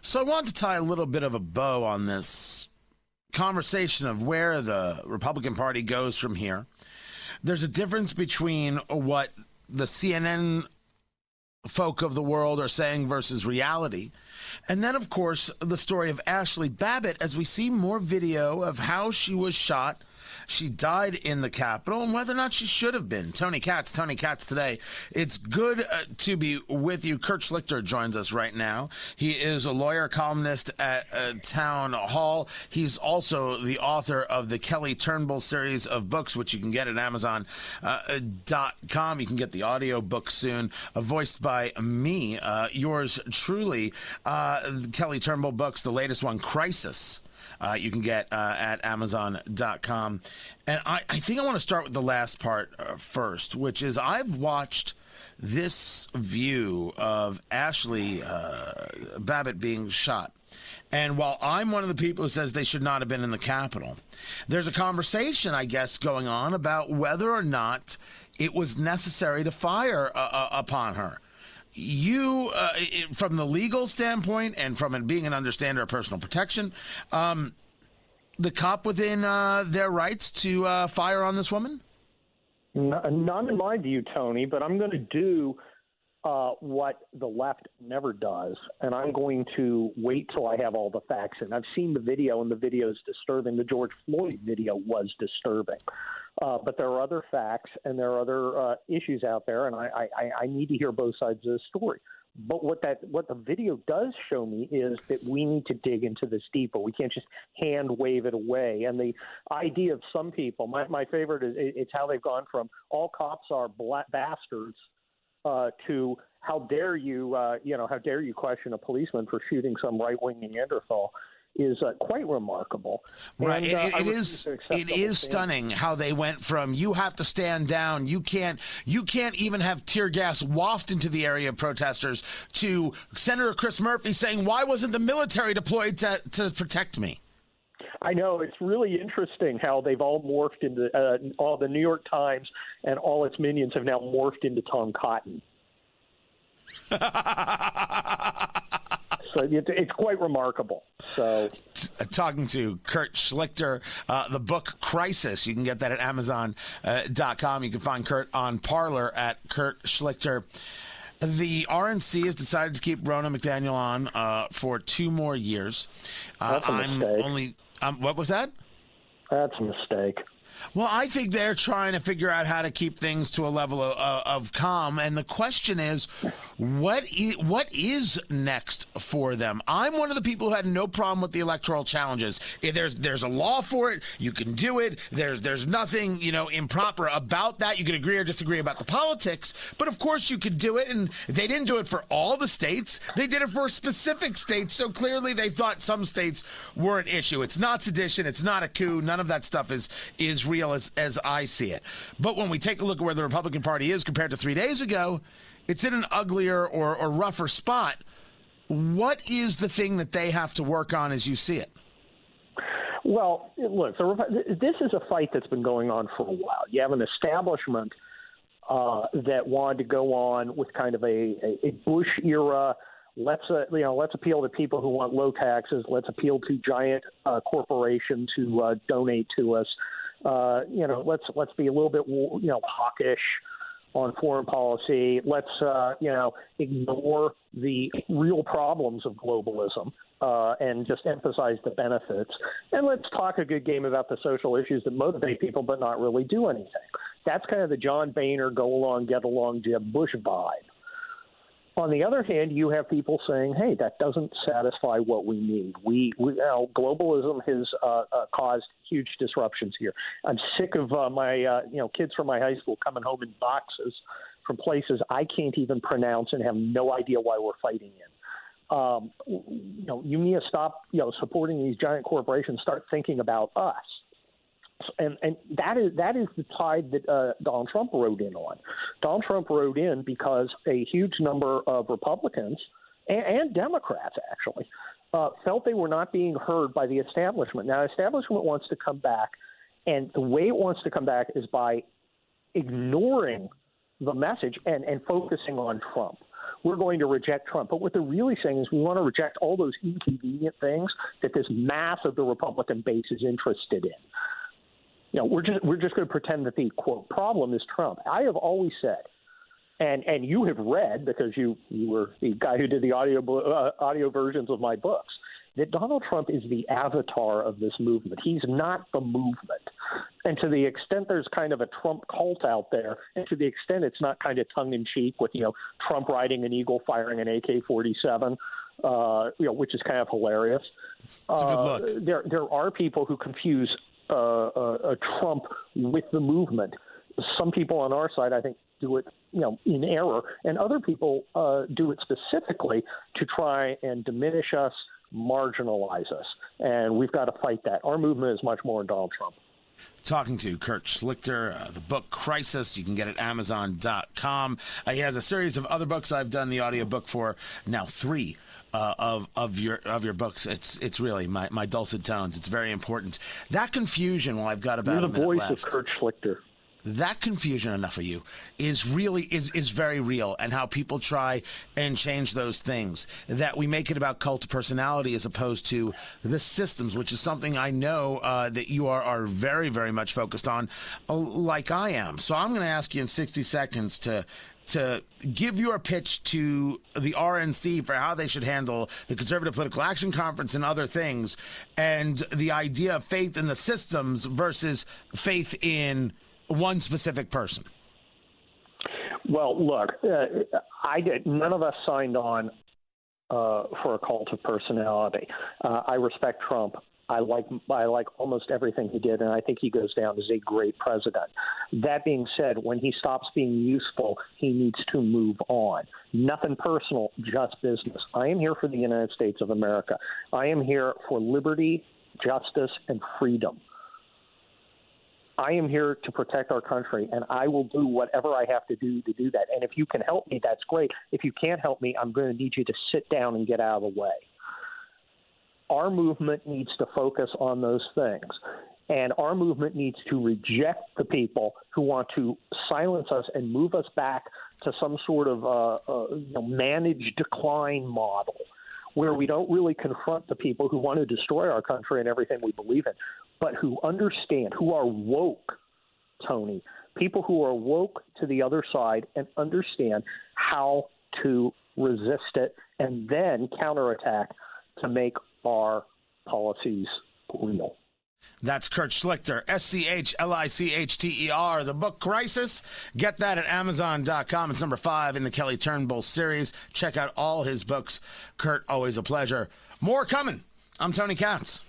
So I want to tie a little bit of a bow on this conversation of where the Republican Party goes from here. There's a difference between what the CNN folk of the world are saying versus reality. And then, of course, the story of Ashli Babbitt as we see more video of how she was shot she died in the Capitol and whether or not she should have been. Tony Katz, Tony Katz today. It's good uh, to be with you. Kurt Schlichter joins us right now. He is a lawyer, columnist at uh, Townhall. He's also the author of the Kelly Turnbull series of books, which you can get at Amazon.com. Uh, you can get the audio book soon, uh, voiced by me, uh, yours truly. Uh, Kelly Turnbull books, the latest one, Crisis uh, you can get uh, at Amazon.com. And I, I, think I want to start with the last part uh, first, which is I've watched this view of Ashli uh, Babbitt being shot. And while I'm one of the people who says they should not have been in the Capitol, there's a conversation, I guess, going on about whether or not it was necessary to fire uh, uh, upon her you, uh, from the legal standpoint and from being an understander of personal protection, um, the cop within uh, their rights to uh, fire on this woman? None in my view, Tony, but I'm going to do uh, what the left never does, and I'm going to wait till I have all the facts. And I've seen the video, and the video is disturbing. The George Floyd video was disturbing. Uh, but there are other facts and there are other uh, issues out there, and I, I, I need to hear both sides of the story. But what that what the video does show me is that we need to dig into this deeper. We can't just hand wave it away. And the idea of some people, my, my favorite is it's how they've gone from all cops are black bastards uh, to how dare you, uh, you know, how dare you question a policeman for shooting some right wing Neanderthal is uh, quite remarkable. Right, and, uh, it, it is. It is stunning how they went from you have to stand down, you can't, you can't even have tear gas waft into the area of protesters, to Senator Chris Murphy saying, "Why wasn't the military deployed to to protect me?" I know it's really interesting how they've all morphed into uh, all the New York Times and all its minions have now morphed into Tom Cotton. so it's quite remarkable. So, talking to Kurt Schlichter, uh, the book Crisis, you can get that at Amazon.com. Uh, you can find Kurt on Parler at Kurt Schlichter. The RNC has decided to keep Ronna McDaniel on uh, for two more years. Uh, I'm mistake. only. Um, what was that? That's a mistake. Well, I think they're trying to figure out how to keep things to a level of, of calm. And the question is, what is, what is next for them? I'm one of the people who had no problem with the electoral challenges. There's there's a law for it, you can do it. There's there's nothing you know improper about that. You can agree or disagree about the politics, but of course you could do it. And they didn't do it for all the states. They did it for specific states. So clearly they thought some states were an issue. It's not sedition. It's not a coup. None of that stuff is is real as as I see it. But when we take a look at where the Republican Party is compared to three days ago it's in an uglier or, or rougher spot. What is the thing that they have to work on as you see it? Well, look, this is a fight that's been going on for a while. You have an establishment uh, that wanted to go on with kind of a, a, Bush era. Let's uh, you know let's appeal to people who want low taxes. Let's appeal to giant uh, corporations who uh, donate to us. Uh, you know, let's let's be a little bit you know hawkish on foreign policy. Let's uh, you know ignore the real problems of globalism uh, and just emphasize the benefits. And let's talk a good game about the social issues that motivate people, but not really do anything. That's kind of the John Boehner go along, get along, Jeb Bush vibe. On the other hand, you have people saying, "Hey, that doesn't satisfy what we need. We, we you know, globalism has uh, uh, caused huge disruptions here. I'm sick of uh, my uh, you know kids from my high school coming home in boxes from places I can't even pronounce and have no idea why we're fighting in. Um, you know, you need to stop you know supporting these giant corporations. Start thinking about us and and that is that is the tide that uh, Donald Trump rode in on. Donald Trump rode in because a huge number of Republicans and, and Democrats actually uh, felt they were not being heard by the establishment. Now, establishment wants to come back, and the way it wants to come back is by ignoring the message and, and focusing on Trump. we're going to reject Trump. But what they're really saying is we want to reject all those inconvenient things that this mass of the Republican base is interested in. You know, we're just we're just going to pretend that the quote problem is Trump. I have always said, and and you have read because you you were the guy who did the audio uh, audio versions of my books that Donald Trump is the avatar of this movement. He's not the movement. And to the extent there's kind of a Trump cult out there, and to the extent it's not kind of tongue in cheek with, you know, Trump riding an eagle firing an AK 47, uh, you know, which is kind of hilarious. Uh, there, there are people who confuse uh, a, a Trump with the movement. Some people on our side, I think, do it, you know, in error, and other people uh, do it specifically to try and diminish us marginalize us. And we've got to fight that. Our movement is much more Donald Trump. Talking to Kurt Schlichter, uh, the book Crisis. You can get it at Amazon.com. Uh, he has a series of other books I've done the audiobook for, now three. Uh, of of your of your books. It's it's really my, my dulcet tones. It's very important. That confusion. Well, I've got about You're the voice left. of Kurt Schlichter that confusion enough of you is really is is very real and how people try and change those things. That we make it about cult personality as opposed to the systems which is something i know uh, that you are are very very much focused on uh, like i am. So i'm going to ask you in 60 seconds to to give your pitch to the RNC for how they should handle the Conservative Political Action Conference and other things, and the idea of faith in the systems versus faith in one specific person? Well, look, uh, I did. None of us signed on uh, for a cult of personality. Uh, I respect Trump. I like I like almost everything he did, and I think he goes down as a great president. That being said, when he stops being useful, he needs to move on. Nothing personal, just business. I am here for the United States of America. I am here for liberty, justice, and freedom. I am here to protect our country, and I will do whatever I have to do to do that. And if you can help me, that's great. If you can't help me, I'm going to need you to sit down and get out of the way. Our movement needs to focus on those things. And our movement needs to reject the people who want to silence us and move us back to some sort of uh, uh, you know, managed decline model where we don't really confront the people who want to destroy our country and everything we believe in, but who understand, who are woke, Tony, people who are woke to the other side and understand how to resist it and then counterattack to make our policies real. That's Kurt Schlichter, S C H L I C H T E R. The book Crisis. Get that at Amazon.com. It's number five in the Kelly Turnbull series. Check out all his books. Kurt, always a pleasure. More coming. I'm Tony Katz.